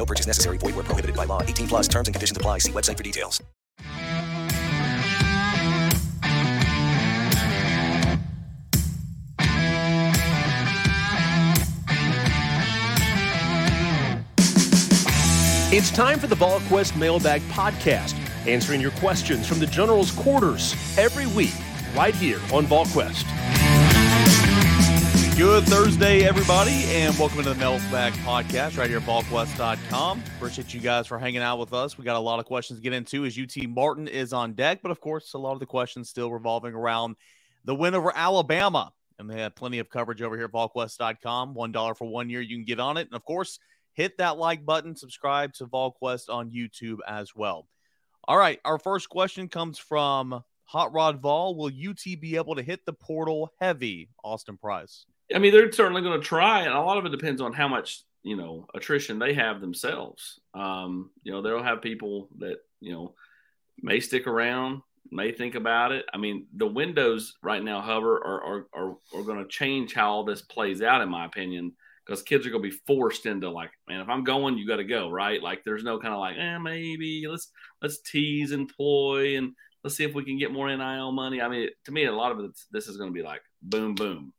No purchase necessary. Void where prohibited by law. 18 plus terms and conditions apply. See website for details. It's time for the VolQuest Mailbag Podcast, answering your questions from the General's quarters every week, right here on VolQuest. Good Thursday, everybody, and welcome to the Mailbag Podcast right here at VolQuest.com. Appreciate you guys for hanging out with us. We got a lot of questions to get into as UT Martin is on deck, but of course, a lot of the questions still revolving around the win over Alabama. And they have plenty of coverage over here at VolQuest.com. $1 for one year, you can get on it. And of course, hit that like button, subscribe to VolQuest on YouTube as well. All right, our first question comes from Hot Rod Vol. Will UT be able to hit the portal heavy, Austin Price? I mean, they're certainly going to try, and a lot of it depends on how much you know attrition they have themselves. Um, you know, they'll have people that you know may stick around, may think about it. I mean, the windows right now, hover are are are, are going to change how all this plays out, in my opinion because kids are going to be forced into like, man, if I'm going, you got to go, right? Like, there's no kind of like, eh, maybe let's let's tease employ and let's see if we can get more NIL money. I mean, to me, a lot of it, this is going to be like boom, boom.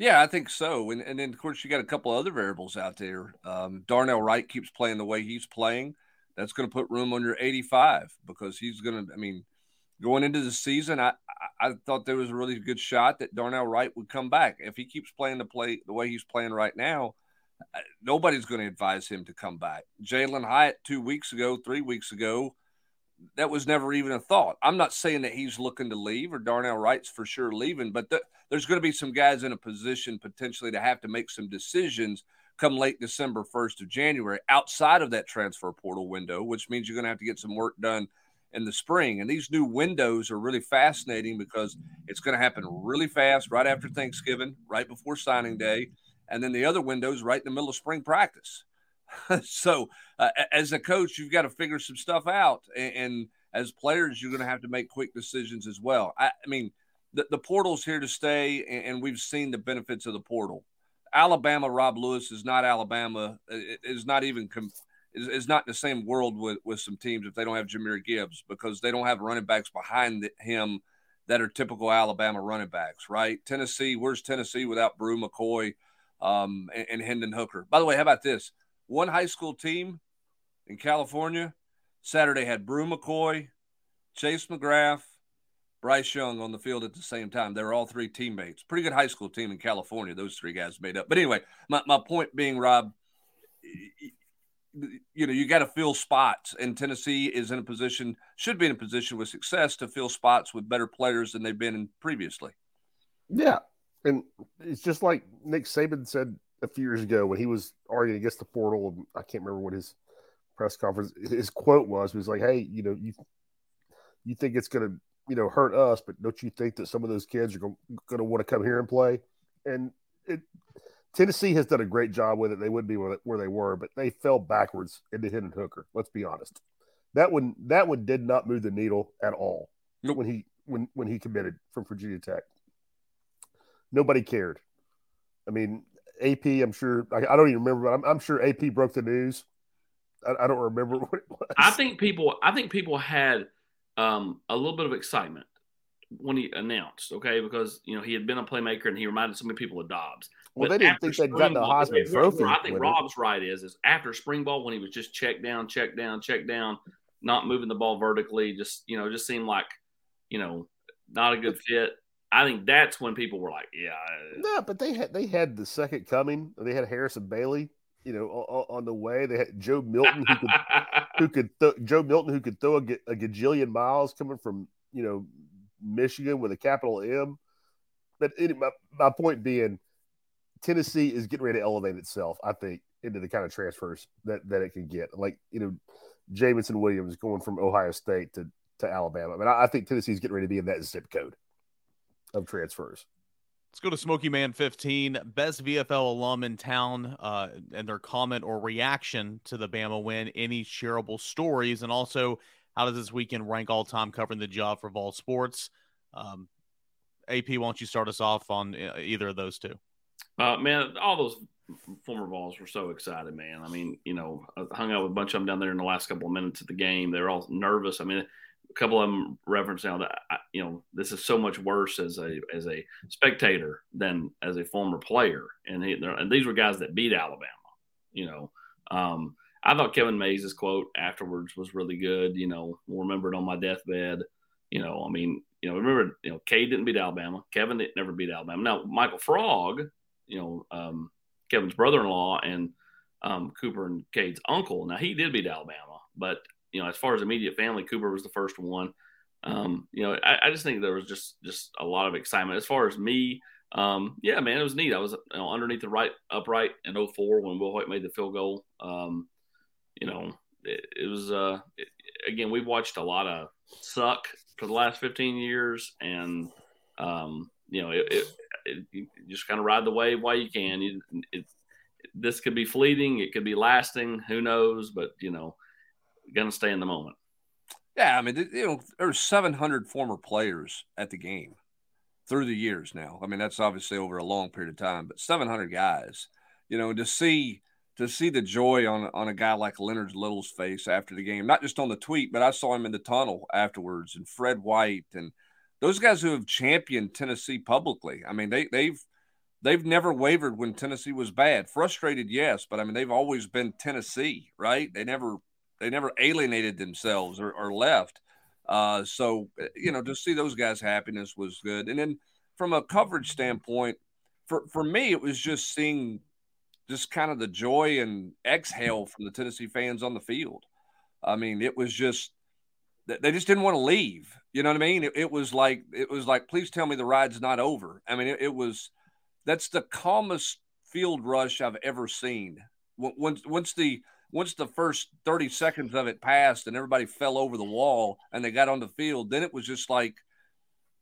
Yeah, I think so. And, and then, of course, you got a couple other variables out there. Um, Darnell Wright keeps playing the way he's playing. That's going to put room on your 85 because he's going to, I mean, going into the season, I, I thought there was a really good shot that Darnell Wright would come back. If he keeps playing the play the way he's playing right now, nobody's going to advise him to come back. Jalin Hyatt two weeks ago, three weeks ago, that was never even a thought. I'm not saying that he's looking to leave or Darnell Wright's for sure leaving, but th- there's going to be some guys in a position potentially to have to make some decisions come late December, 1st of January outside of that transfer portal window, which means you're going to have to get some work done in the spring. And these new windows are really fascinating because it's going to happen really fast right after Thanksgiving, right before signing day. And then the other windows right in the middle of spring practice. so, uh, as a coach, you've got to figure some stuff out. And, and as players, you're going to have to make quick decisions as well. I, I mean, the, the, portal's here to stay, and, and, we've seen the benefits of the portal. Alabama, Rob Lewis is not Alabama, Is not even com- is, is not in the same world with, with some teams if they don't have Jahmyr Gibbs because they don't have running backs behind the, him that are typical Alabama running backs, right? Tennessee, where's Tennessee without Bru McCoy um, and, and Hendon Hooker? By the way, how about this? One high school team in California Saturday had Bru McCoy, Chase McGrath, Bryce Young on the field at the same time. They were all three teammates. Pretty good high school team in California, those three guys made up. But anyway, my, my point being, Rob, you know, you got to fill spots, and Tennessee is in a position, should be in a position with success to fill spots with better players than they've been in previously. Yeah, and it's just like Nick Saban said a few years ago when he was arguing against the portal. I can't remember what his press conference his quote was. He was like, "Hey, you know, you you think it's going to you know hurt us, but don't you think that some of those kids are going to want to come here and play?" And it Tennessee has done a great job with it. They wouldn't be where they were, but they fell backwards into Hendon Hooker. Let's be honest. That one that one did not move the needle at all nope. when he when when he committed from Virginia Tech. Nobody cared. I mean, AP. I'm sure. I, I don't even remember, but I'm, I'm, sure AP broke the news. I, I, don't remember what it was. I think people. I think people had um, a little bit of excitement when he announced, okay, because you know he had been a playmaker and he reminded so many people of Dobbs. Well, but they didn't think they'd got the Heisman Trophy. I think Rob's it. right is is after spring ball when he was just check down, check down, check down, not moving the ball vertically, just you know, just seemed like you know not a good fit. I think that's when people were like, yeah. No, but they had they had the second coming. They had Harrison Bailey, you know, on, on the way. They had Joe Milton who could who could th- Joe Milton who could throw a, a gajillion miles coming from you know Michigan with a capital M. But my, my point being, Tennessee is getting ready to elevate itself, I think, into the kind of transfers that, that it can get. Like, you know, Jameson Williams going from Ohio State to, to Alabama. But I, I think Tennessee is getting ready to be in that zip code of transfers. Let's go to Smoky Man 15, best VFL alum in town, uh, and their comment or reaction to the Bama win. Any shareable stories, and also how does this weekend rank all time covering the job for Vol Sports? Um, AP, why don't you start us off on uh, either of those two? Uh, man, all those former Vols were so excited, man. I mean, you know, I hung out with a bunch of them down there in the last couple of minutes of the game. They're all nervous. I mean, a couple of them reference now that you know this is so much worse as a as a spectator than as a former player, and he, and these were guys that beat Alabama. You know, um, I thought Kevin Mays' quote afterwards was really good. You know, we'll remember it on my deathbed. You know, I mean, you know, remember, you know, Cade didn't beat Alabama. Kevin didn't never beat Alabama. Now, Michael Frog, you know, um, Kevin's brother-in-law and um, Cooper and Cade's uncle. Now he did beat Alabama, but you know, as far as immediate family, Cooper was the first one. Um, you know, I, I, just think there was just just a lot of excitement. As far as me, um, yeah, man, it was neat. I was you know, underneath the right upright in 04 when Will Hoyt made the field goal. Um, you know, it, it was uh, it, again we've watched a lot of suck for the last 15 years, and um, you know, it, you just kind of ride the wave while you can. You, this could be fleeting, it could be lasting. Who knows? But you know to stay in the moment. Yeah, I mean, you know, there's 700 former players at the game through the years now. I mean, that's obviously over a long period of time, but 700 guys. You know, to see to see the joy on on a guy like Leonard Little's face after the game, not just on the tweet, but I saw him in the tunnel afterwards, and Fred White and those guys who have championed Tennessee publicly. I mean, they they've they've never wavered when Tennessee was bad. Frustrated, yes, but I mean, they've always been Tennessee, right? They never they never alienated themselves or, or left. Uh, so you know, to see those guys' happiness was good. And then from a coverage standpoint, for for me, it was just seeing just kind of the joy and exhale from the Tennessee fans on the field. I mean, it was just they just didn't want to leave. You know what I mean? It, it was like it was like, please tell me the ride's not over. I mean, it, it was that's the calmest field rush I've ever seen. Once once the once the first 30 seconds of it passed and everybody fell over the wall and they got on the field, then it was just like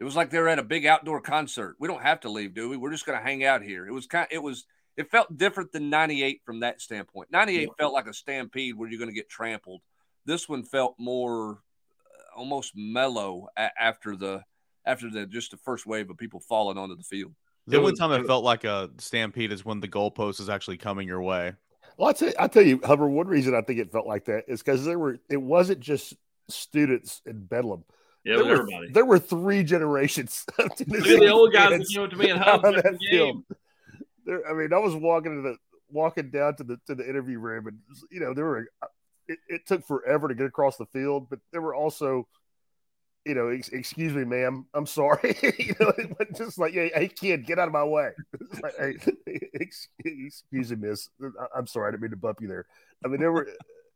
it was like they were at a big outdoor concert. We don't have to leave, do we? We're just going to hang out here. It was kind it was it felt different than 98 from that standpoint. 98 felt like a stampede where you're going to get trampled. This one felt more uh, almost mellow a- after the after the just the first wave of people falling onto the field. The only time it felt like a stampede is when the goalpost is actually coming your way. Well, I tell, I tell you, Hubbard, one reason I think it felt like that is because there were, it wasn't just students in Bedlam. Yeah, there were, everybody. There were three generations. At the old guys that came up to me and hugged that field. There, I mean, I was walking to the walking down to the to the interview room, and you know, there were. It, it took forever to get across the field, but there were also you know, ex- excuse me, ma'am, I'm sorry. you know, just like, hey, hey, kid, get out of my way. like, hey, excuse, me, miss. I'm sorry, I didn't mean to bump you there. I mean, there were,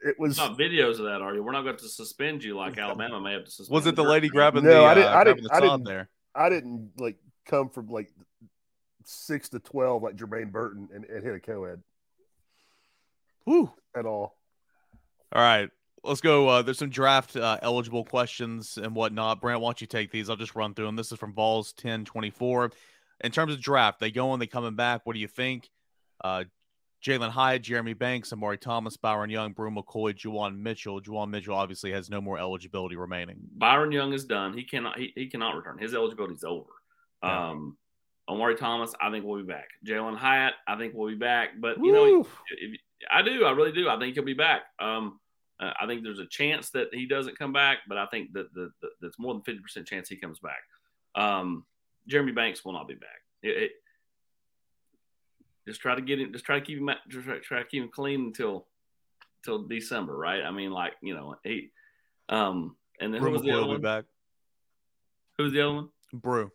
it was not videos of that, are you? We're not going to suspend you like Alabama may have to suspend. Was it the lady grabbing no, the? I didn't. Uh, I didn't. I didn't. There. I didn't like come from like six to twelve like Jermaine Burton and, and hit a co-ed. Woo! At all. All right let's go. Uh, there's some draft uh, eligible questions and whatnot. Brent, why don't you take these? I'll just run through them. This is from Vols 1024. In terms of draft, they go and they coming back. What do you think? Uh, Jalin Hyatt, Jeremy Banks, Omari Thomas, Byron Young, Bru McCoy, Juwan Mitchell. Juwan Mitchell obviously has no more eligibility remaining. Byron Young is done. He cannot. He, he cannot return. His eligibility is over. Yeah. Um, Omari Thomas, I think we will be back. Jalin Hyatt, I think we'll be back. But you Woo. know, if, if, I do. I really do. I think he'll be back. Um, uh, I think there's a chance that he doesn't come back, but I think that the, the, that's more than 50% chance he comes back. Um, Jeremy Banks will not be back. It, it, just try to get him, just try to keep him, just try, try to keep him clean until, until December, right? I mean, like, you know, he, um, and then who was the other one? Back. Who's the other one? Bru.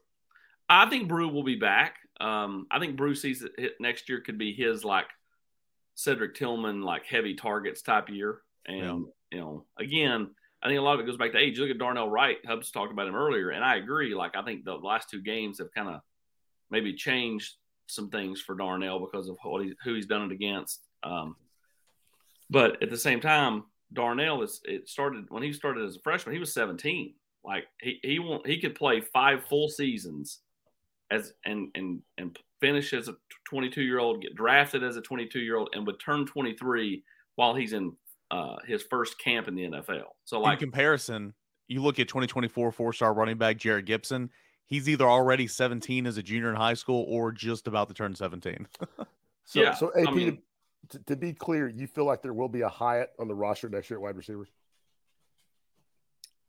I think Bru will be back. Um, I think Bru sees it next year could be his like Cedric Tillman, like heavy targets type year. And yeah. you know, again, I think a lot of it goes back to age. Look at Darnell Wright. Hubbs talked about him earlier, and I agree. Like I think the last two games have kind of maybe changed some things for Darnell because of he, who he's done it against. Um, but at the same time, Darnell is it started when he started as a freshman. He was 17. Like he he won't he could play five full seasons as and and and finish as a 22 year old, get drafted as a 22 year old, and would turn 23 while he's in uh, his first camp in the NFL. So, like in comparison, you look at 2024 four star running back Jared Gibson. He's either already 17 as a junior in high school or just about to turn 17. so, Yeah, so AP, I mean- to, to be clear, you feel like there will be a Hyatt on the roster next year at wide receivers?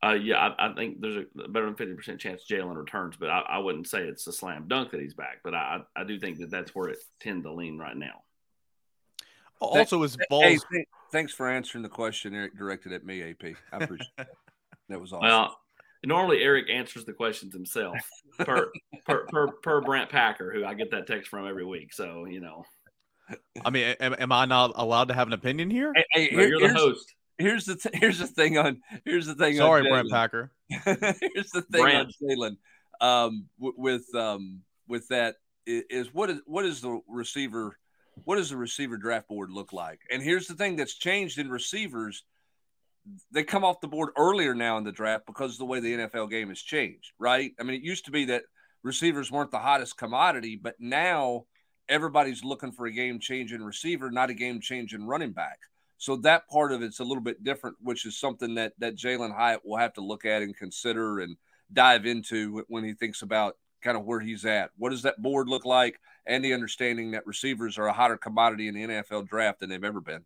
Uh, yeah, I, I think there's a better than fifty percent chance Jalen returns, but I, I wouldn't say it's a slam dunk that he's back. But I, I do think that that's where it tend to lean right now. also, his balls. th- thanks for answering the question Eric directed at me, AP. I appreciate that. That was awesome. Well, normally Eric answers the questions himself per, per per per Brent Packer, who I get that text from every week. So you know, I mean, am, am I not allowed to have an opinion here? Hey, hey, no, here- you're the here's, host. here's the th- here's the thing on here's the thing. Sorry, on Brent Packer. Here's the thing Brent. on Jalen um, w- with um, with that is, is what is what is the receiver what does the receiver draft board look like? And here's the thing that's changed in receivers. They come off the board earlier now in the draft because the way the NFL game has changed, right? I mean, it used to be that receivers weren't the hottest commodity, but now everybody's looking for a game changing receiver, not a game changing running back. So that part of it's a little bit different, which is something that that Jalin Hyatt will have to look at and consider and dive into when he thinks about kind of where he's at. What does that board look like? And the understanding that receivers are a hotter commodity in the NFL draft than they've ever been.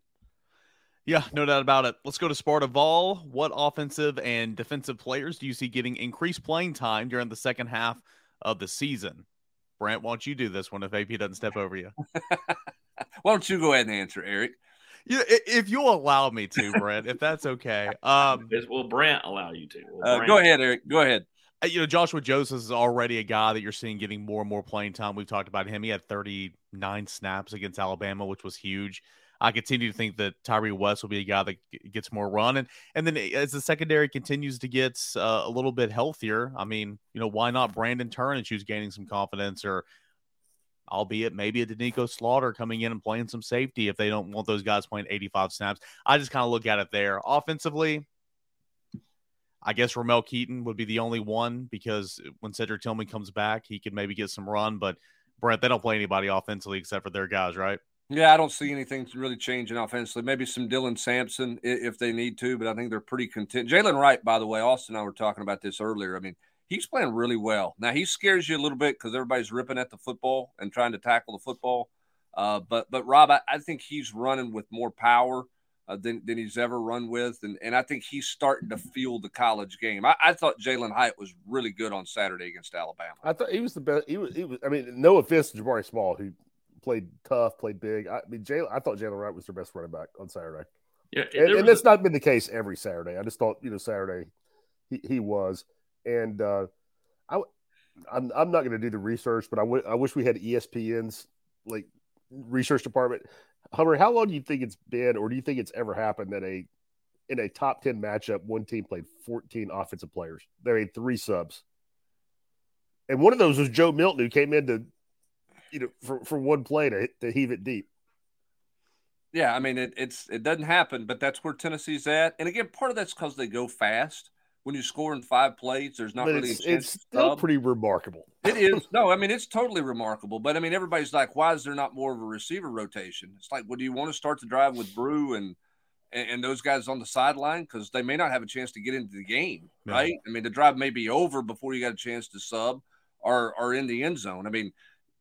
Yeah, no doubt about it. Let's go to Sparta Vol. What offensive and defensive players do you see getting increased playing time during the second half of the season? Brent, why don't you do this one if AP doesn't step over you? Why don't you go ahead and answer, Eric? Yeah, if you'll allow me to, Brent, if that's okay. Um, Is, will Brent allow you to? Will Uh, go ahead, Eric. Go ahead. Uh, you know, Joshua Joseph is already a guy that you're seeing getting more and more playing time. We've talked about him. He had 39 snaps against Alabama, which was huge. I continue to think that Tyre West will be a guy that gets more run, and and then as the secondary continues to get uh, a little bit healthier, I mean, you know, why not Brandon Turnage, who's gaining some confidence, or albeit maybe a Doneiko Slaughter coming in and playing some safety if they don't want those guys playing 85 snaps. I just kind of look at it there. Offensively, I guess Ramel Keyton would be the only one because when Cedric Tillman comes back, he could maybe get some run. But Brent, they don't play anybody offensively except for their guys, right? Yeah, I don't see anything really changing offensively. Maybe some Dylan Sampson if they need to, but I think they're pretty content. Jaylen Wright, by the way, Austin and I were talking about this earlier. I mean, he's playing really well. Now he scares you a little bit because everybody's ripping at the football and trying to tackle the football. Uh, but but Rob, I, I think he's running with more power uh, than, than he's ever run with, and, and I think he's starting to feel the college game. I, I thought Jalin Hyatt was really good on Saturday against Alabama. I thought he was the best. He was. He was. I mean, no offense to Jabari Small, who played tough, played big. I mean, Jalen. I thought Jaylen Wright was their best running back on Saturday, Yeah, and, and was that's not been the case every Saturday. I just thought, you know, Saturday he, he was, and uh, I, I'm I'm not going to do the research, but I wi- I wish we had ESPN's like research department. Hummer, how long do you think it's been, or do you think it's ever happened that a in a top ten matchup, one team played 14 offensive players? They had three subs, and one of those was Joe Milton, who came in to, you know, for, for one play to to heave it deep. Yeah, I mean it, it's it doesn't happen, but that's where Tennessee's at. And again, part of that's because they go fast. When you score in five plays, there's not but really it's, a it's still sub. pretty remarkable. It is no, I mean it's totally remarkable. But I mean everybody's like, why is there not more of a receiver rotation? It's like, well, do you want to start the drive with Bru and and, and those guys on the sideline because they may not have a chance to get into the game, Yeah. right? I mean the drive may be over before you got a chance to sub or or in the end zone. I mean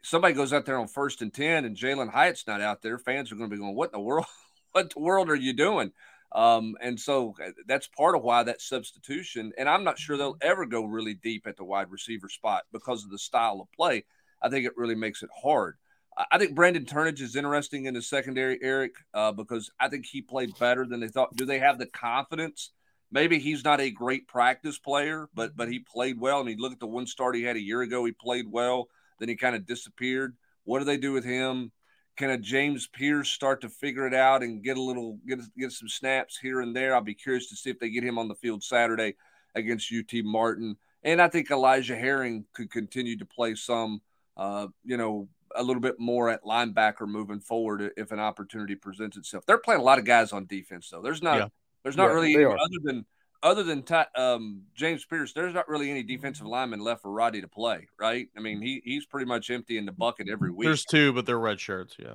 somebody goes out there on first and ten and Jalin Hyatt's not out there, fans are going to be going, what in the world? what the world are you doing? Um, and so uh, that's part of why that substitution. And I'm not sure they'll ever go really deep at the wide receiver spot because of the style of play. I think it really makes it hard. I I think Brandon Turnage is interesting in the secondary, Eric, uh, because I think he played better than they thought. Do they have the confidence? Maybe he's not a great practice player, but but he played well. I mean, look at the one start he had a year ago. He played well. Then he kind of disappeared. What do they do with him? Can a James Pierce start to figure it out and get a little get get some snaps here and there? I'll be curious to see if they get him on the field Saturday against UT Martin. And I think Elijah Herring could continue to play some, uh, you know, a little bit more at linebacker moving forward if an opportunity presents itself. They're playing a lot of guys on defense, though. There's not Yeah. There's not Yeah, really they any, are. other than other than Ty, um, James Pierce. There's not really any defensive lineman left for Roddy to play, right? I mean, he he's pretty much empty in the bucket every week. There's two, but they're red shirts. Yeah.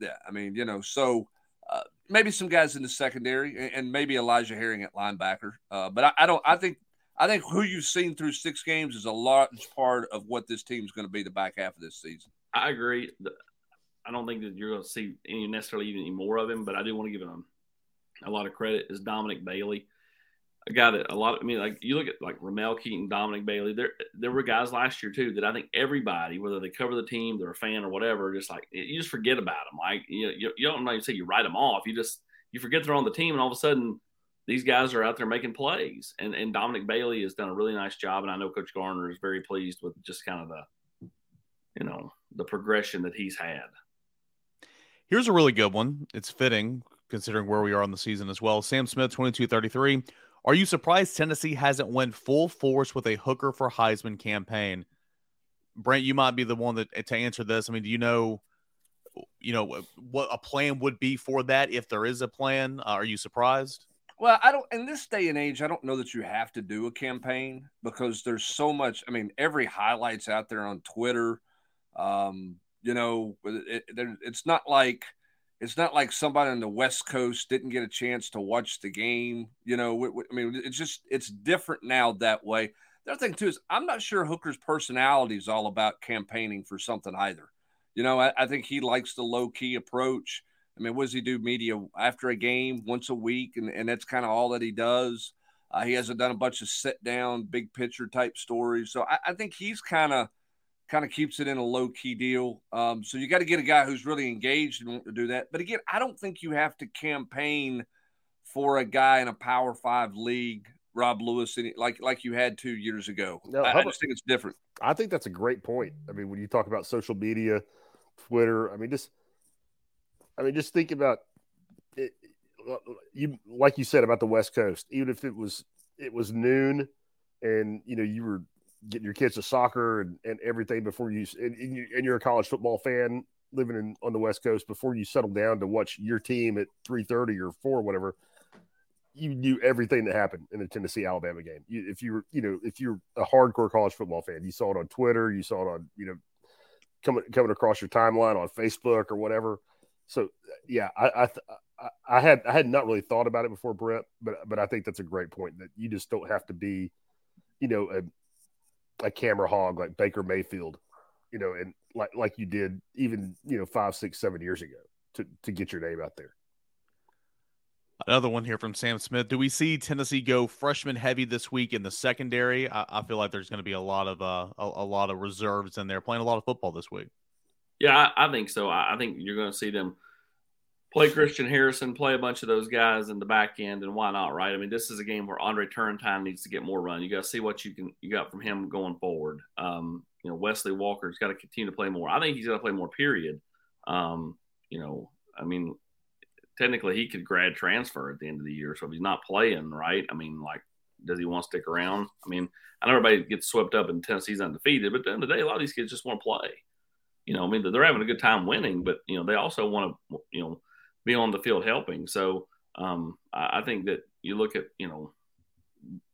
Yeah, I mean, you know, so uh, maybe some guys in the secondary, and, and maybe Elijah Herring at linebacker. Uh, but I, I don't. I think I think who you've seen through six games is a large part of what this team's going to be the back half of this season. I agree. I don't think that you're going to see any necessarily even any more of him, but I do want to give him a lot of credit. Is Dominic Bailey, a guy that a lot. Of, I mean, like you look at like Ramel Keyton, Dominic Bailey. There, there were guys last year too that I think everybody, whether they cover the team, they're a fan or whatever, just like you just forget about them. Like you, you, you don't even say you write them off. You just you forget they're on the team, and all of a sudden these guys are out there making plays. And and Dominic Bailey has done a really nice job, and I know Coach Garner is very pleased with just kind of the, you know, the progression that he's had. Here's a really good one. It's fitting considering where we are on the season as well. Sam Smith, 22 33. Are you surprised Tennessee hasn't went full force with a hooker for Heisman campaign? Brent, you might be the one that to answer this. I mean, do you know, you know, what a plan would be for that if there is a plan? Uh, are you surprised? Well, I don't. In this day and age, I don't know that you have to do a campaign because there's so much. I mean, every highlights out there on Twitter. Um, you know, it, it, it's not like it's not like somebody on the West Coast didn't get a chance to watch the game. You know, I mean, it's just it's different now that way. The other thing too is I'm not sure Hooker's personality is all about campaigning for something either. You know, I, I think he likes the low key approach. I mean, what does he do? Media after a game once a week, and, and that's kind of all that he does. Uh, he hasn't done a bunch of sit down, big picture type stories. So I, I think he's kind of kind of keeps it in a low key deal. Um, so you got to get a guy who's really engaged and want to do that. But again, I don't think you have to campaign for a guy in a Power Five league, Rob Lewis, like like you had two years ago. No, I, I just think it's different. I think that's a great point. I mean, when you talk about social media, Twitter, I mean, just, I mean, just think about it. You like you said about the West Coast. Even if it was it was noon, and you know you were getting your kids to soccer and, and everything before you and, and, you and you're a college football fan living in on the West Coast before you settle down to watch your team at three thirty or four, whatever. You knew everything that happened in the Tennessee Alabama game. You, if you were, you know, if you're a hardcore college football fan, you saw it on Twitter, you saw it on, you know, coming coming across your timeline on Facebook or whatever. So yeah, I I, I I had I had not really thought about it before, Brett, but but I think that's a great point that you just don't have to be, you know, a a camera hog like Baker Mayfield, you know, and like like you did even you know five, six, seven years ago to to get your name out there. Another one here from Sam Smith. Do we see Tennessee go freshman heavy this week in the secondary? I, I feel like there's going to be a lot of uh, a, a, lot of reserves in there playing a lot of football this week. Yeah, I, I think so. I, I, think you're going to see them play Christian Harrison, play a bunch of those guys in the back end, and why not? Right? I mean, this is a game where Andre Turrentine needs to get more run. You got to see what you can you got from him going forward. Um, you know, Wesley Walker's got to continue to play more. I think he's got to play more. Period. Um, you know, I mean, technically he could grad transfer at the end of the year. So if he's not playing, right? I mean, like, does he want to stick around? I mean, I know everybody gets swept up in Tennessee's undefeated, but at the end of the day, a lot of these kids just want to play. You know, I mean, they're having a good time winning, but you know, they also want to, you know, be on the field helping. So um, I think that you look at, you know,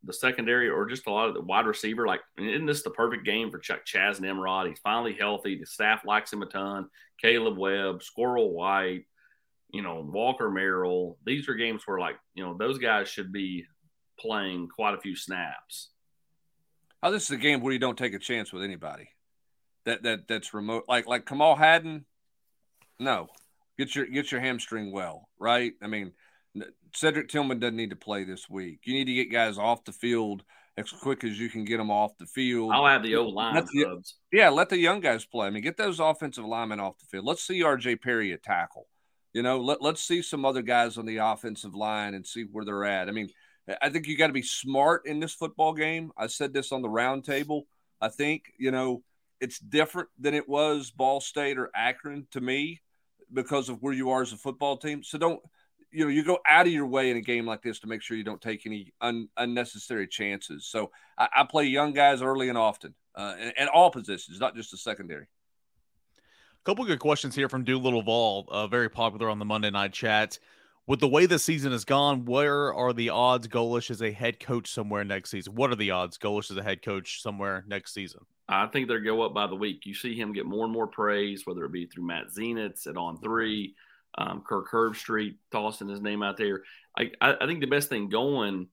the secondary or just a lot of the wide receiver, like, isn't this the perfect game for Chuck Chas Nimrod? He's finally healthy. The staff likes him a ton. Caleb Webb, Squirrel White, you know, Walker Merrill. These are games where, like, you know, those guys should be playing quite a few snaps. Oh, this is a game where you don't take a chance with anybody. That that that's remote. Like like Kamal Hadden. No, get your get your hamstring well, right? I mean, Cedric Tillman doesn't need to play this week. You need to get guys off the field as quick as you can get them off the field. I'll have the old line the, Yeah, let the young guys play. I mean, get those offensive linemen off the field. Let's see RJ Perry at tackle. You know, let, let's see some other guys on the offensive line and see where they're at. I mean, I think you got to be smart in this football game. I said this on the roundtable. I think, you know, it's different than it was Ball State or Akron to me because of where you are as a football team. So don't, you know, you go out of your way in a game like this to make sure you don't take any un, unnecessary chances. So I, I, play young guys early and often, uh, and, all positions, not just the secondary. A couple good questions here from Doolittle Vol, uh, very popular on the Monday night chat. with the way the season has gone, where are the odds Golesh is a head coach somewhere next season? What are the odds Golesh is a head coach somewhere next season? I think they're go up by the week. You see him get more and more praise, whether it be through Matt Zenitz at On Three, um, Kirk Herbstreit tossing his name out there. I, I, think the best thing going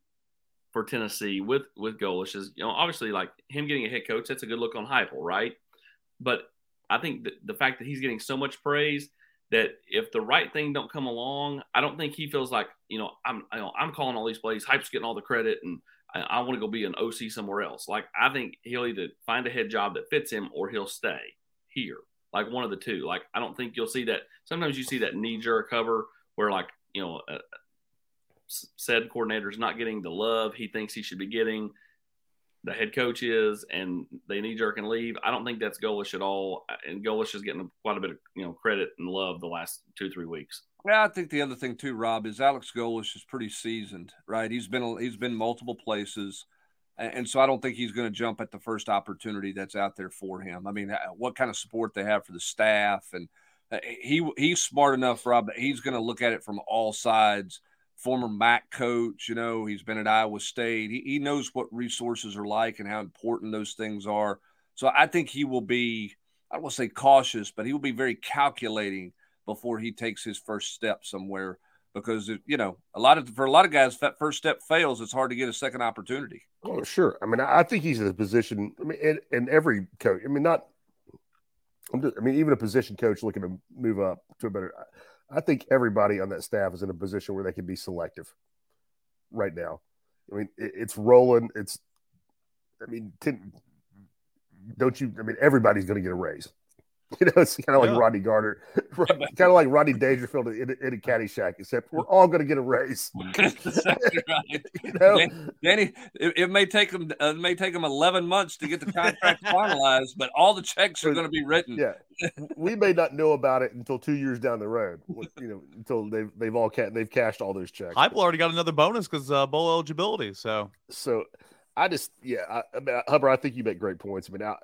for Tennessee with with Golesh is you know obviously like him getting a head coach that's a good look on Heupel, right? But I think the fact that he's getting so much praise that if the right thing don't come along, I don't think he feels like you know I'm you know, I'm calling all these plays. Hype's getting all the credit, and I, want to go be an OC somewhere else. Like I think he'll either find a head job that fits him or he'll stay here. Like one of the two. Like I don't think you'll see that. Sometimes you see that knee jerk cover where like you know. Uh, said coordinator is not getting the love he thinks he should be getting the head coach is, and they knee jerk and leave. I don't think that's Golesh at all. And Golesh is getting quite a bit of you know credit and love the last two three weeks. Yeah, I think the other thing too, Rob, is Alex Golesh is pretty seasoned, right? He's been he's been multiple places, and so I don't think he's going to jump at the first opportunity that's out there for him. I mean, what kind of support they have for the staff, and uh, he he's smart enough, Rob, he's going to look at it from all sides former MAC coach. You know, he's been at Iowa State. He, he knows what resources are like and how important those things are. So I think he will be, I don't want to say cautious, but he will be very calculating before he takes his first step somewhere because you know a lot of for a lot of guys that first step fails it's hard to get a second opportunity oh sure i mean i think he's in a position i mean in, in every coach i mean not just, i mean even a position coach looking to move up to a better I think everybody on that staff is in a position where they can be selective right now. I mean, it, it's rolling. It's, I mean, don't you? I mean, everybody's going to get a raise. You know, it's kind of like yeah. Rodney Garner, kind of like Rodney Dangerfield in, in a Caddyshack, except we're all going to get a raise. you know? Danny, it, it, may take them uh, it may take them eleven months to get the contract finalized, but all the checks are going to be written. Yeah, we may not know about it until two years down the road. You know, until they've they've all ca- they've cashed all those checks. Heupel already got another bonus because uh, bowl eligibility. So, so I just yeah, I, I mean, Hubbard, I think you make great points. I mean, I,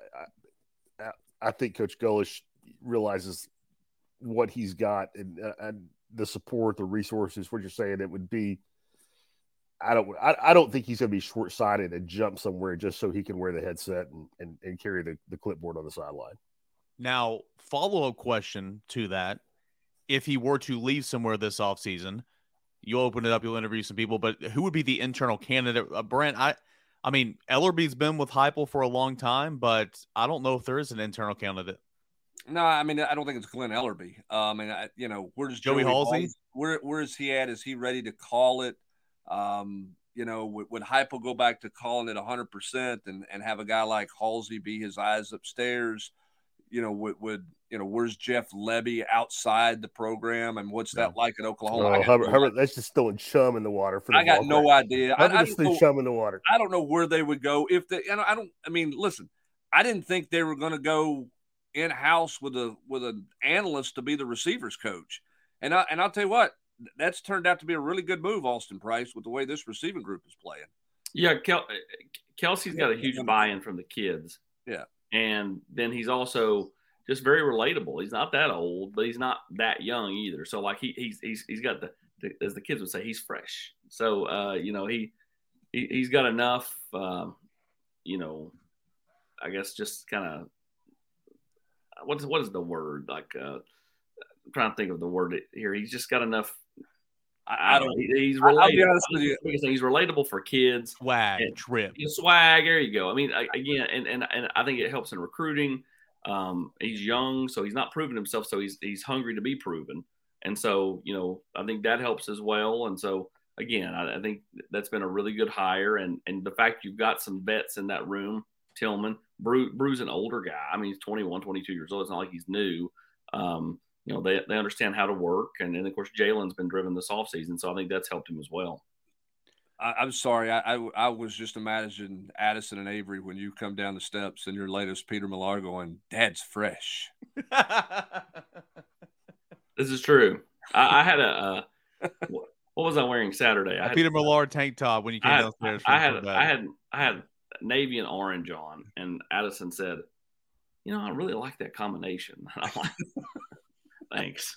I, think Coach Golesh realizes what he's got and, uh, and the support, the resources. What you're saying, it would be. I don't. I, I don't think he's going to be short sighted and jump somewhere just so he can wear the headset and, and, and carry the, the clipboard on the sideline. Now, follow up question to that: If he were to leave somewhere this offseason, you'll open it up, you'll interview some people, but who would be the internal candidate? Uh, Brent, I I mean, Elarbee's been with Heupel for a long time, but I don't know if there is an internal candidate. No, I mean, I don't think it's Glen Elarbee. Um, and I, you know, where's Joey, Joey Halzle? Where where is he at? Is he ready to call it? Um, you know, would, would Heupel go back to calling it 100% and, and have a guy like Halzle be his eyes upstairs? You know, would, would you know, where's Jeff Lebby outside the program and what's that like at Oklahoma? Oh, Hubbard, Hubbard, that's just throwing chum in the water. For I got no idea. I, I just threw chum in the water. I don't know where they would go if they. And I don't. I mean, listen, I didn't think they were going to go in house with a with an analyst to be the receivers coach, and I and I'll tell you what, that's turned out to be a really good move, Austin Price, with the way this receiving group is playing. Yeah, Kel- Kelsey's got a huge buy-in from the kids. Yeah, and then he's also just very relatable. He's not that old, but he's not that young either. So like he he's he's he's got the, the as the kids would say, he's fresh. So uh, you know he, he he's got enough. Um, you know, I guess just kind of what is what is the word like? Uh, I'm trying to think of the word here. He's just got enough. I, I don't. he's relatable. I'll be honest with you. He's relatable for kids. Swag, trip, swag. There you go. I mean, again, and, and and I think it helps in recruiting. Um, he's young, so he's not proven himself, so he's he's hungry to be proven, and so you know I think that helps as well. And so again, I, I think that's been a really good hire, and and the fact you've got some vets in that room, Tillman, Bru, Bru's an older guy. I mean, he's 21, 22 years old. It's not like he's new. Um, you know, they, they understand how to work. And then, of course, Jalen's been driven this offseason. So I think that's helped him as well. I, am sorry. I, I, I was just imagining Addison and Avery when you come down the steps in your latest Peter Millar going, "Dad's fresh." this is true. I, I had a uh, what was I wearing Saturday? I had, Peter Millar tank top when you came I downstairs. I had I had I had navy and orange on, and Addison said, "You know, I really like that combination." I'm like, "Thanks."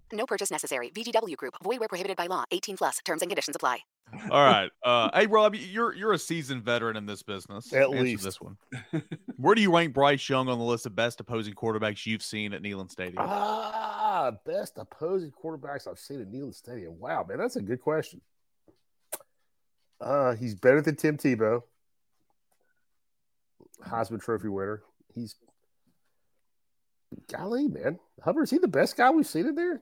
No purchase necessary. VGW Group. Void where prohibited by law. 18 plus. Terms and conditions apply. All right. Uh, hey, Rob, you're you're a seasoned veteran in this business. At Answer least. this one. Where do you rank Bryce Young on the list of best opposing quarterbacks you've seen at Neyland Stadium? Ah, best opposing quarterbacks I've seen at Neyland Stadium. Wow, man, that's a good question. Uh, he's better than Tim Tebow, Heisman Trophy winner. He's golly, man. Hubbard, is he the best guy we've seen in there?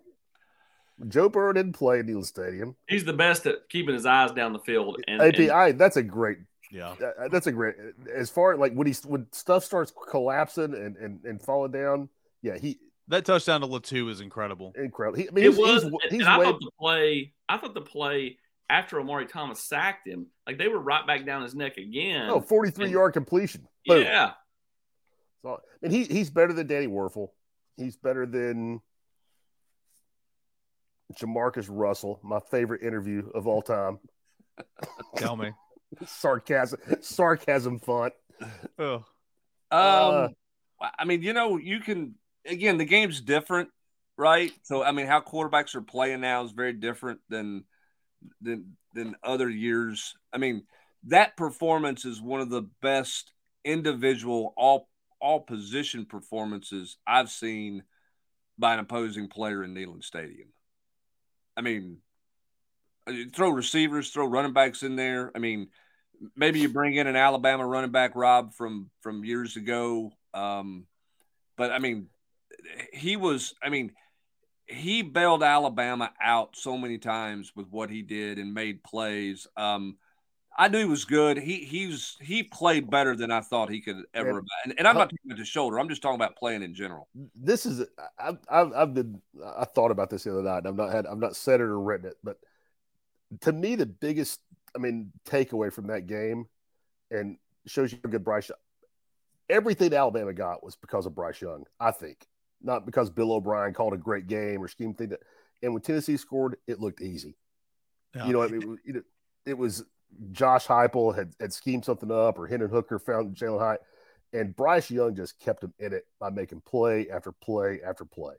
Joe Burrow didn't play at Neyland Stadium. He's the best at keeping his eyes down the field. And, AP, and I, that's a great. Yeah, uh, that's a great. As far like when he when stuff starts collapsing and and, and falling down, yeah, he that touchdown to Latu is incredible. incredible. He, I mean, it he's, was. he's, and he's I way, thought the play. I thought the play after Omari Thomas sacked him, like they were right back down his neck again. oh, 43 and- yard completion. Boom. yeah. So, and he he's better than Danny Wuerffel. He's better than JaMarcus Russell, my favorite interview of all time. Tell me. sarcasm, sarcasm font. Oh. Um, Uh, I mean, you know, you can again the game's different, right? So I mean, how quarterbacks are playing now is very different than than than other years. I mean, that performance is one of the best individual all all position performances I've seen by an opposing player in Neyland Stadium. I mean, uh, throw receivers, throw running backs in there. I mean, maybe you bring in an Alabama running back, Rob, from from years ago. Um, but I mean, he was. I mean, he bailed Alabama out so many times with what he did and made plays. Um, I knew he was good. He he's he played better than I thought he could ever. And, and I'm not talking about the shoulder. I'm just talking about playing in general. this is I've, I've I've been I thought about this the other night. I've not had I've not said it or written it, but to me the biggest I mean takeaway from that game and shows you a good Bryce. Everything Alabama got was because of Bryce Young. I think not because Bill O'Brien called a great game or scheme thing. That, and when Tennessee scored, it looked easy. Yeah. You know, I mean, it, it was Josh Heupel had, had schemed something up, or Hendon Hooker found Jalin Hyatt, and Bryce Young just kept him in it by making play after play after play.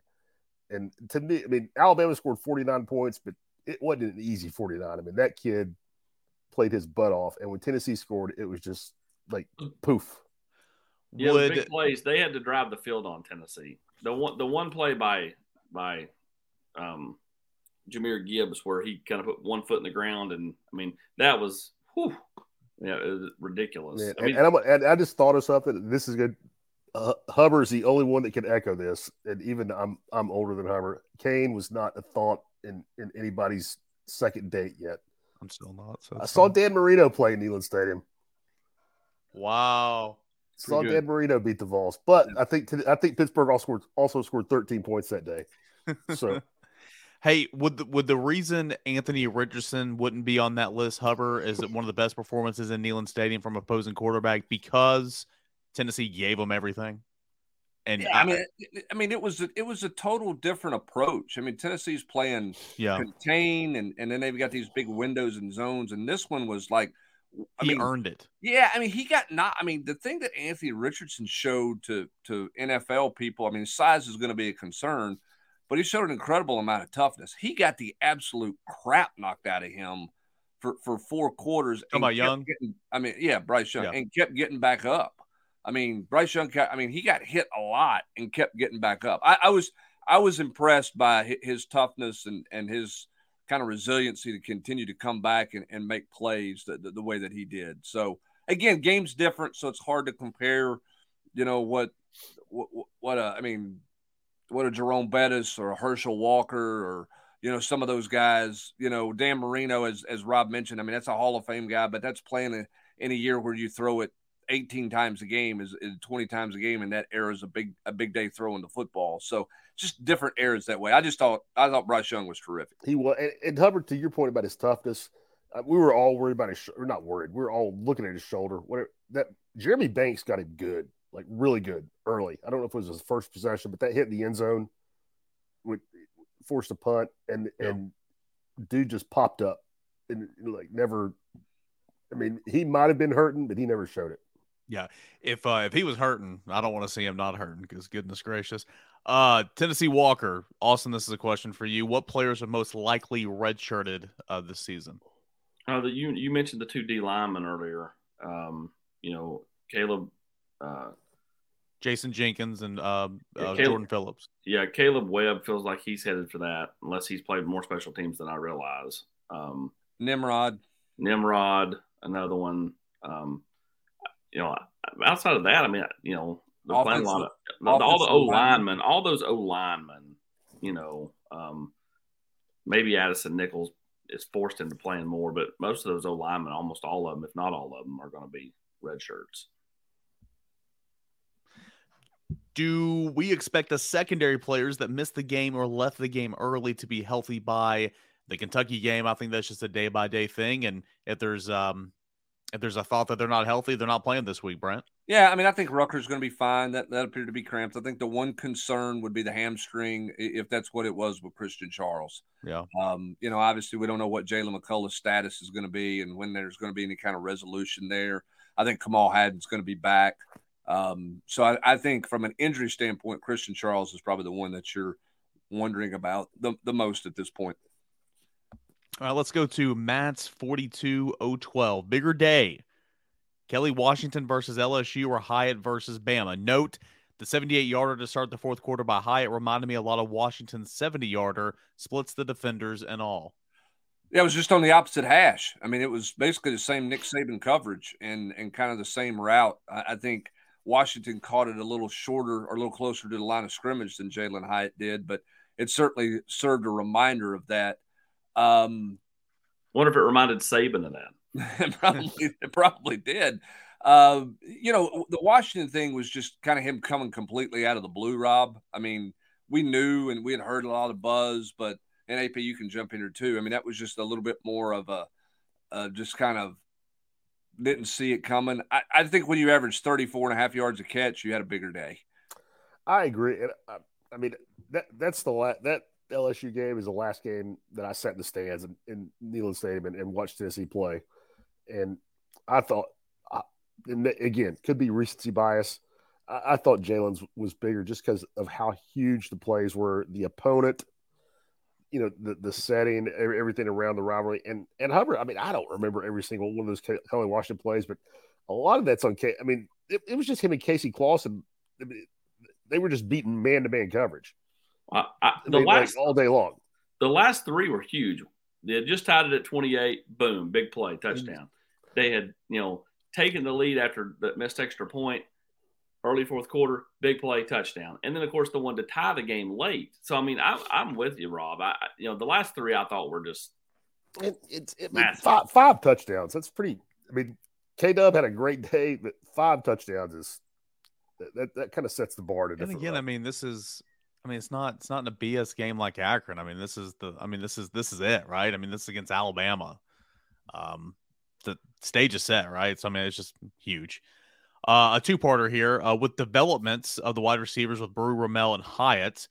And to me, I mean, Alabama scored 49 points, but it wasn't an easy 49. I mean, that kid played his butt off, and when Tennessee scored, it was just like poof. Yeah, Would- the big plays. They had to drive the field on Tennessee. The one, the one play by by um, Jahmyr Gibbs where he kind of put one foot in the ground, and I mean that was, whew, yeah, it was ridiculous. Man, I mean, and, and, I'm, and I just thought of something. This is good. Uh, Hubbard's the only one that can echo this, and even I'm I'm older than Hubbard. Kane was not a thought in in anybody's second date yet. I'm still not. So I it's saw fine. Dan Marino play in Neyland Stadium. Wow. Saw Pretty Dan. Marino beat the Vols, but I think I think Pittsburgh also scored also scored 13 points that day. So Hey, would the, would the reason Anthony Richardson wouldn't be on that list, Hubbard, is that one of the best performances in Neyland Stadium from opposing quarterback because Tennessee gave him everything? And Yeah, I mean, it- I mean, it was a, it was a total different approach. I mean, Tennessee's playing yeah, contain, and and then they've got these big windows and zones, and this one was like, I he mean, earned it. yeah, I mean, he got not. I mean, the thing that Anthony Richardson showed to to NFL people, I mean, size is going to be a concern, but he showed an incredible amount of toughness. He got the absolute crap knocked out of him for for four quarters. About kept Young? getting- I mean, yeah, Bryce Young, Yeah. and kept getting back up. I mean, Bryce Young. I mean, he got hit a lot and kept getting back up. I, I was. I was impressed by his toughness and and his kind of resiliency to continue to come back and, and make plays the, the, the way that he did. So again, game's different, so it's hard to compare. You know what what what uh, I mean, what a Jerome Bettis or a Herschel Walker or you know some of those guys. You know Dan Marino, as as Rob mentioned. I mean that's a Hall of Fame guy, but that's playing a, in a year where you throw it 18 times a game is, is 20 times a game, and that era is a big a big day throwing the football. So just different eras that way. I just thought I thought Bryce Young was terrific. He was, and, and Hubbard, to your point about his toughness, uh, we were all worried about his. Sh- or not worried. We were all looking at his shoulder. Whatever that Jeremy Banks got him good, like really good early. I don't know if it was his first possession, but that hit the end zone, would forced a punt, and yeah. and dude just popped up, and like never. I mean, he might have been hurting, but he never showed it. Yeah, if uh, if he was hurting, I don't want to see him not hurting because goodness gracious. Uh, Tennessee Walker, Austin, this is a question for you. What players are most likely redshirted uh, this season? Uh, the, you you mentioned the two D linemen earlier. Um, you know, Caleb, uh, Jason Jenkins, and uh, yeah, uh, Caleb, Jordan Phillips. Yeah, Caleb Webb feels like he's headed for that, unless he's played more special teams than I realize. Um, Nimrod, Nimrod, another one. Um, you know, outside of that, I mean, you know, they're playing a lot of the, all the O linemen, all those O linemen, you know, um, maybe Addison Nichols is forced into playing more, but most of those O linemen, almost all of them, if not all of them, are going to be red shirts. Do we expect the secondary players that missed the game or left the game early to be healthy by the Kentucky game? I think that's just a day by day thing. And if there's um, if there's a thought that they're not healthy, they're not playing this week, Brent. Yeah, I mean, I think Rucker's going to be fine. That that appeared to be cramped. I think the one concern would be the hamstring, if that's what it was with Christian Charles. Yeah. Um, you know, obviously we don't know what Jaylen McCullough's status is going to be and when there's going to be any kind of resolution there. I think Kamal Hadden's going to be back. Um, so I, I think from an injury standpoint, Christian Charles is probably the one that you're wondering about the, the most at this point. All right, let's go to Matt's 42012. Bigger day. Kelly Washington versus LSU or Hyatt versus Bama. Note the 78 yarder to start the fourth quarter by Hyatt reminded me a lot of Washington's 70 yarder, splits the defenders and all. Yeah, it was just on the opposite hash. I mean, it was basically the same Nick Saban coverage and and kind of the same route. I, I think Washington caught it a little shorter or a little closer to the line of scrimmage than Jalin Hyatt did, but it certainly served a reminder of that. Um, Wonder if it reminded Saban of that. it probably it probably did. Uh, you know, the Washington thing was just kind of him coming completely out of the blue. Rob, I mean, we knew and we had heard a lot of buzz, but and AP, you can jump in here too. I mean, that was just a little bit more of a uh, just kind of didn't see it coming. I, I, think when you averaged 34 and a half yards a catch, you had a bigger day. I agree. And I, I mean, that that's the last, that LSU game is the last game that I sat in the stands in, in Neyland Stadium and, and, watched Tennessee play. And I thought, and again, could be recency bias. I, I thought Jalin's was bigger just because of how huge the plays were, the opponent, you know, the, the setting, everything around the rivalry. And and Hubbard, I mean, I don't remember every single one of those Kelly Washington plays, but a lot of that's on K. I mean, it, it was just him and Casey Clausen. They were just beating man to man coverage. I, I, the I mean, last like all day long. The last three were huge. They had just tied it at 28. Boom, big play, touchdown. Mm-hmm. They had, you know, taken the lead after the missed extra point, early fourth quarter, big play, touchdown, and then of course the one to tie the game late. So I mean, I, am with you, Rob. I, you know, the last three I thought were just it, it's it, five, five touchdowns. That's pretty. I mean, K Dub had a great day, but five touchdowns is that that, that kind of sets the bar to. And again, I mean, this is I mean, it's not it's not in a BS game like Akron. I mean, this is the I mean, this is this is it, right? I mean, this is against Alabama. Um, the stage is set, right? So I mean, it's just huge. Uh, a two-parter here uh, with developments of the wide receivers with Bru, Ramel, and Hyatt.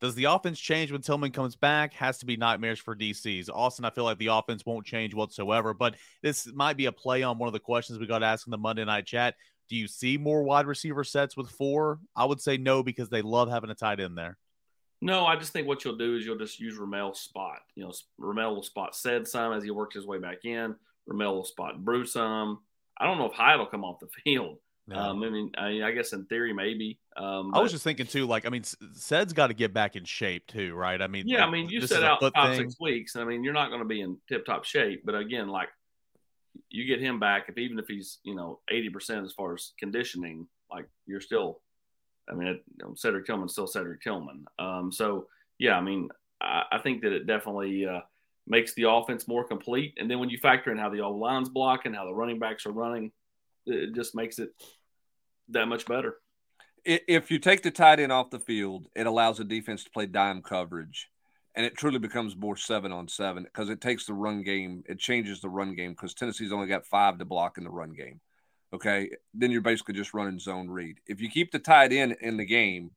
Does the offense change when Tillman comes back? Has to be nightmares for DCs. Austin, I feel like the offense won't change whatsoever, but this might be a play on one of the questions we got asked in the Monday night chat. Do you see more wide receiver sets with four? I would say no because they love having a tight end there. No, I just think what you'll do is you'll just use Ramel's spot. You know, Ramel will spot said some as he works his way back in. Ramel will spot Bru some. I don't know if Hyatt will come off the field. Yeah. Um, I mean, I, I guess in theory, maybe. Um, I was just thinking too, like I mean, Sed's got to get back in shape too, right? I mean, yeah, I mean, you set out five, six weeks. And I mean, you're not going to be in tip top shape. But again, like you get him back, if even if he's you know eighty percent as far as conditioning, like you're still. I mean, it, you know, Cedric Tillman's still Cedric Tillman. Um, so yeah, I mean, I, I think that it definitely uh, makes the offense more complete. And then when you factor in how the old line's block and how the running backs are running, it just makes it that much better. If you take the tight end off the field, it allows the defense to play dime coverage, and it truly becomes more seven on seven because it takes the run game. It changes the run game because Tennessee's only got five to block in the run game. Okay, then you're basically just running zone read. If you keep the tight end in the game,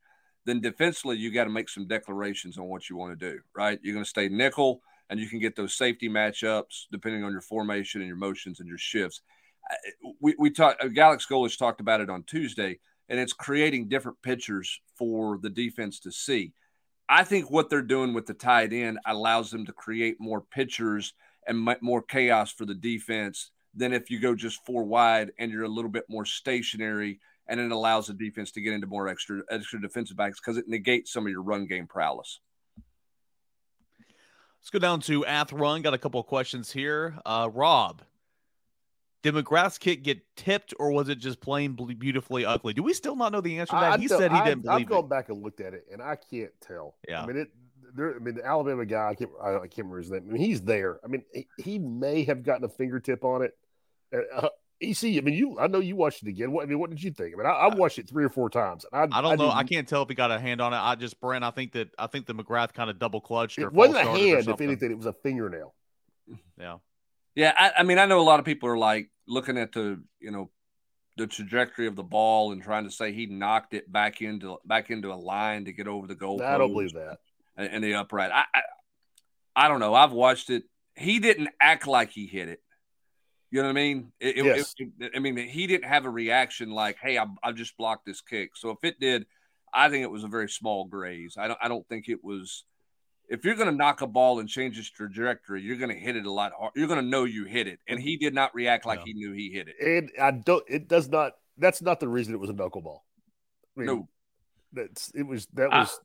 then defensively you got to make some declarations on what you want to do. Right, you're going to stay nickel, and you can get those safety matchups depending on your formation and your motions and your shifts. We we talked. Alex Golesh talked about it on Tuesday and it's creating different pictures for the defense to see. I think what they're doing with the tight end allows them to create more pictures and more chaos for the defense than if you go just four wide and you're a little bit more stationary and it allows the defense to get into more extra extra defensive backs because it negates some of your run game prowess. Let's go down to Ath Run. Got a couple of questions here. Uh, Rob, did McGrath's kick get tipped, or was it just plain beautifully ugly? Do we still not know the answer to that? I- he I said he I've- didn't I've believe gone back and looked at it, and I can't tell. Yeah. I mean, it. There, I mean, the Alabama guy. I can't. I, I can't remember his name. I mean, he's there. I mean, he, he may have gotten a fingertip on it. Uh, EC. I mean, you. I know you watched it again. What I mean, what did you think? I mean, I, I watched it three or four times. And I, I don't know. I can't tell if he got a hand on it. I just Brent. I think that I think the McGrath kind of double clutched. or It wasn't a false started or hand. If anything, it was a fingernail. Yeah. Yeah, I, I mean, I know a lot of people are like looking at the, you know, the trajectory of the ball and trying to say he knocked it back into back into a line to get over the goal. I don't believe that. and, and the upright. I, I I don't know. I've watched it. He didn't act like he hit it. You know what I mean? It, it- Yes. it- I mean, he didn't have a reaction like, "Hey, I, I just blocked this kick." So if it did, I think it was a very small graze. I don't. I don't think it was. If you're going to knock a ball and change its trajectory, you're going to hit it a lot hard. You're going to know you hit it, and he did not react like he knew he hit it. And I don't. It does not. That's not the reason it was a knuckleball. I mean, No. That's it was. That I- was.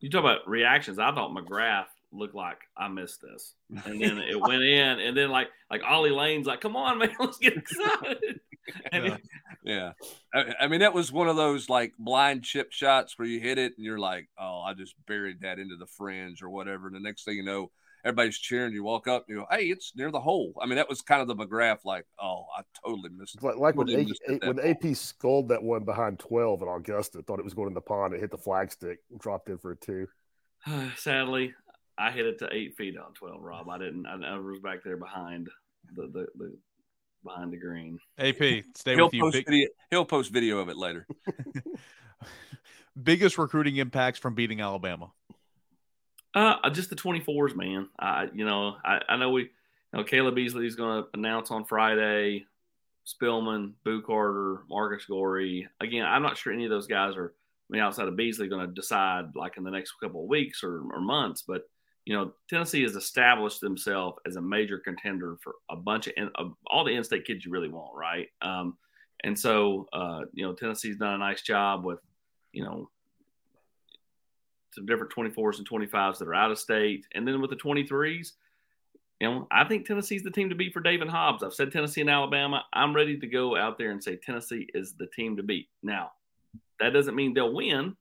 You talk about reactions. I thought McGrath looked like I missed this, and then it went in, and then like like Ollie Lane's like, "Come on, man, let's get excited." And Yeah. Yeah. I, I mean, that was one of those like blind chip shots where you hit it and you're like, oh, I just buried that into the fringe or whatever. And the next thing you know, everybody's cheering. You walk up and you go, hey, it's near the hole. I mean, that was kind of the McGrath, like, oh, I totally missed It's like, like when, A, missed A- when. AP sculled that one behind 12 at Augusta, thought it was going in the pond. It hit the flagstick, and dropped in for a two. sadly, I hit it to eight feet on twelve. Rob, I didn't. I, I was back there behind the the, the behind the green. AP, stay He'll with you. post, Big, video, he'll post video of it later. biggest recruiting impacts from beating Alabama. Uh, just the 24s, man. I, you know, I, I know we, you know, Caleb Beasley is going to announce on Friday. Spillman, Boo Carter, Marcus Gorey. Again, I'm not sure any of those guys are. I mean, outside of Beasley, going to decide like in the next couple of weeks or, or months. But you know, Tennessee has established themselves as a major contender for a bunch of, of all the in-state kids you really want, right? Um, and so, uh, you know, Tennessee's done a nice job with, you know, some different 24s and 25s that are out of state. And then with the 23s, you know, I think Tennessee's the team to beat for David Hobbs. I've said Tennessee and Alabama. I'm ready to go out there and say Tennessee is the team to beat. Now, that doesn't mean they'll win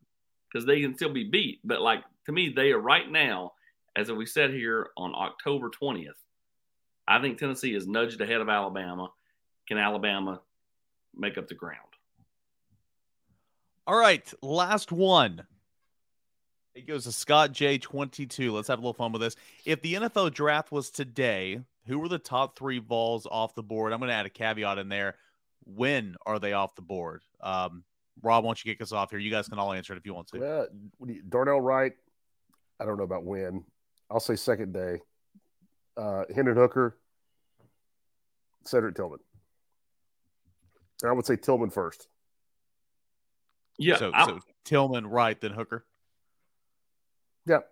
because they can still be beat. But like to me, they are right now, as we said here on October 20th. I think Tennessee is nudged ahead of Alabama. Can Alabama make up the ground? All right, last one. It goes to Scott J22. Let's have a little fun with this. If the NFL draft was today, who were the top three balls off the board? I'm going to add a caveat in there. When are they off the board? Um, Rob, why don't you kick us off here? You guys can all answer it if you want to. Yeah, what do you- Darnell Wright. I don't know about when. I'll say second day. Uh, Hendon Hooker, Cedric Tillman. And I would say Tillman first. Yeah, So, so Tillman, right, then Hooker. Yep.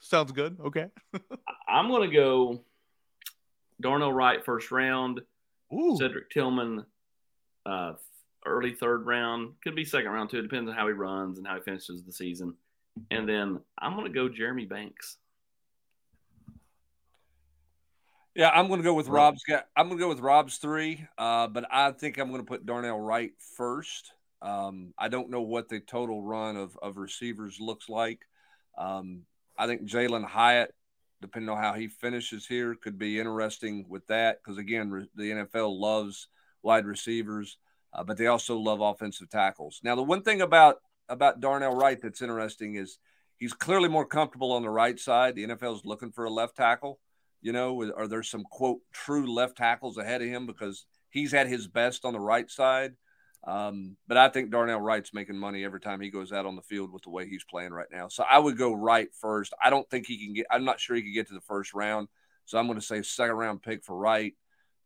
Sounds good. Okay. I'm going to go Darnell Wright first round, Ooh. Cedric Tillman uh, early third round, could be second round too. It depends on how he runs and how he finishes the season. And then I'm going to go Jeremy Banks. Yeah, I'm going to go with Rob's. I'm going to go with Rob's three, uh, but I think I'm going to put Darnell Wright first. Um, I don't know what the total run of, of receivers looks like. Um, I think Jalin Hyatt, depending on how he finishes here, could be interesting with that because again, re- the NFL loves wide receivers, uh, but they also love offensive tackles. Now, the one thing about about Darnell Wright that's interesting is he's clearly more comfortable on the right side. The NFL is looking for a left tackle. You know, are there some quote true left tackles ahead of him because he's at his best on the right side? Um, but I think Darnell Wright's making money every time he goes out on the field with the way he's playing right now. So I would go Wright first. I don't think he can get. I'm not sure he can get to the first round. So I'm going to say second round pick for Wright.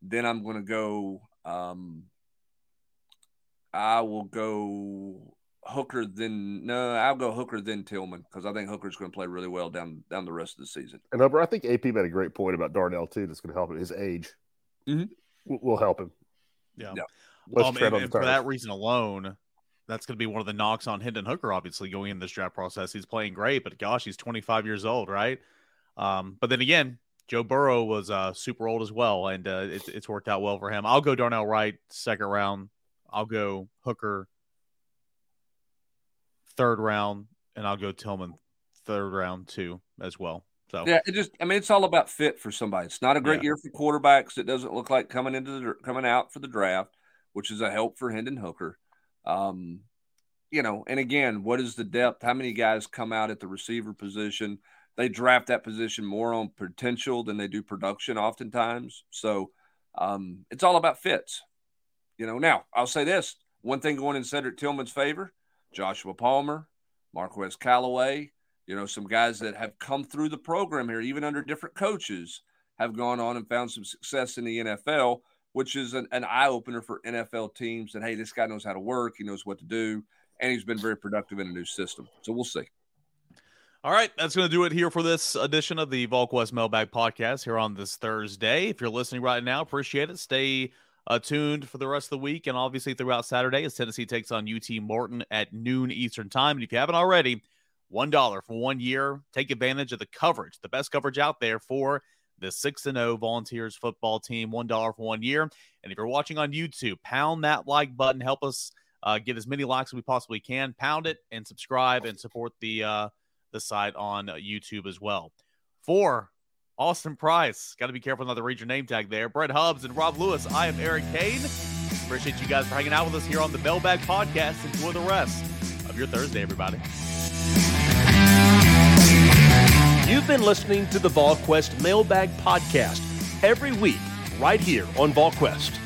Then I'm going to go. Um, I will go Hooker. Then no, I'll go Hooker then Tillman because I think Hooker's going to play really well down down the rest of the season. And Upper, I think AP made a great point about Darnell too. That's going to help him. His age mm-hmm. will, will help him. Yeah. yeah. Um, and, and for that reason alone, that's going to be one of the knocks on Hendon Hooker, obviously, going in this draft process. He's playing great, but gosh, he's 25 years old, right? Um, but then again, Joe Burrow was uh, super old as well, and uh, it's, it's worked out well for him. I'll go Darnell Wright, second round. I'll go Hooker, third round, and I'll go Tillman, third round, too, as well. So yeah, it just I mean it's all about fit for somebody. It's not a great yeah. year for quarterbacks. It doesn't look like coming into the coming out for the draft which is a help for Hendon Hooker. Um, you know, and again, what is the depth? How many guys come out at the receiver position? They draft that position more on potential than they do production, oftentimes. So um, it's all about fits. You know, now I'll say this one thing going in Cedric Tillman's favor Joshua Palmer, Marquez Callaway, you know, some guys that have come through the program here, even under different coaches, have gone on and found some success in the NFL which is an, an eye opener for NFL teams. And hey, this guy knows how to work, he knows what to do, and he's been very productive in a new system. So we'll see. All right, that's going to do it here for this edition of the VolQuest Mailbag Podcast here on this Thursday. If you're listening right now, appreciate it. Stay uh, tuned for the rest of the week and obviously throughout Saturday as Tennessee takes on UT Martin at noon Eastern Time. And if you haven't already, $1 for one year. Take advantage of the coverage, the best coverage out there for the 6 0 Volunteers football team. $1 for one year. And if you're watching on YouTube, pound that like button. Help us uh, get as many likes as we possibly can. Pound it and subscribe and support the uh, the site on YouTube as well. For Austin Price, got to be careful not to read your name tag there. Brent Hubbs and Rob Lewis. I am Eric Kane. Appreciate you guys for hanging out with us here on the Mailbag Podcast. Enjoy the rest of your Thursday, everybody. You've been listening to the VolQuest Mailbag Podcast every week, right here on VolQuest.